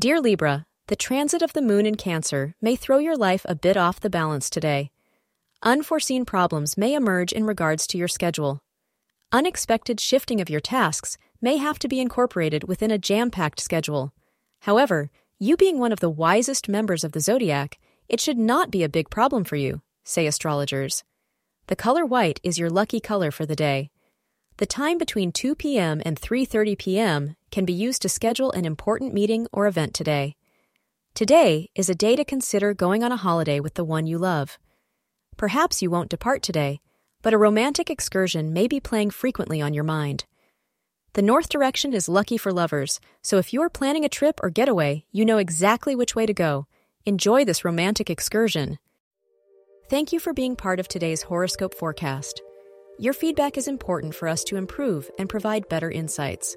Dear Libra, the transit of the moon in Cancer may throw your life a bit off the balance today. Unforeseen problems may emerge in regards to your schedule. Unexpected shifting of your tasks may have to be incorporated within a jam packed schedule. However, you being one of the wisest members of the zodiac, it should not be a big problem for you, say astrologers. The color white is your lucky color for the day. The time between 2 p.m. and 3:30 p.m. can be used to schedule an important meeting or event today. Today is a day to consider going on a holiday with the one you love. Perhaps you won't depart today, but a romantic excursion may be playing frequently on your mind. The north direction is lucky for lovers, so if you are planning a trip or getaway, you know exactly which way to go. Enjoy this romantic excursion. Thank you for being part of today's horoscope forecast. Your feedback is important for us to improve and provide better insights.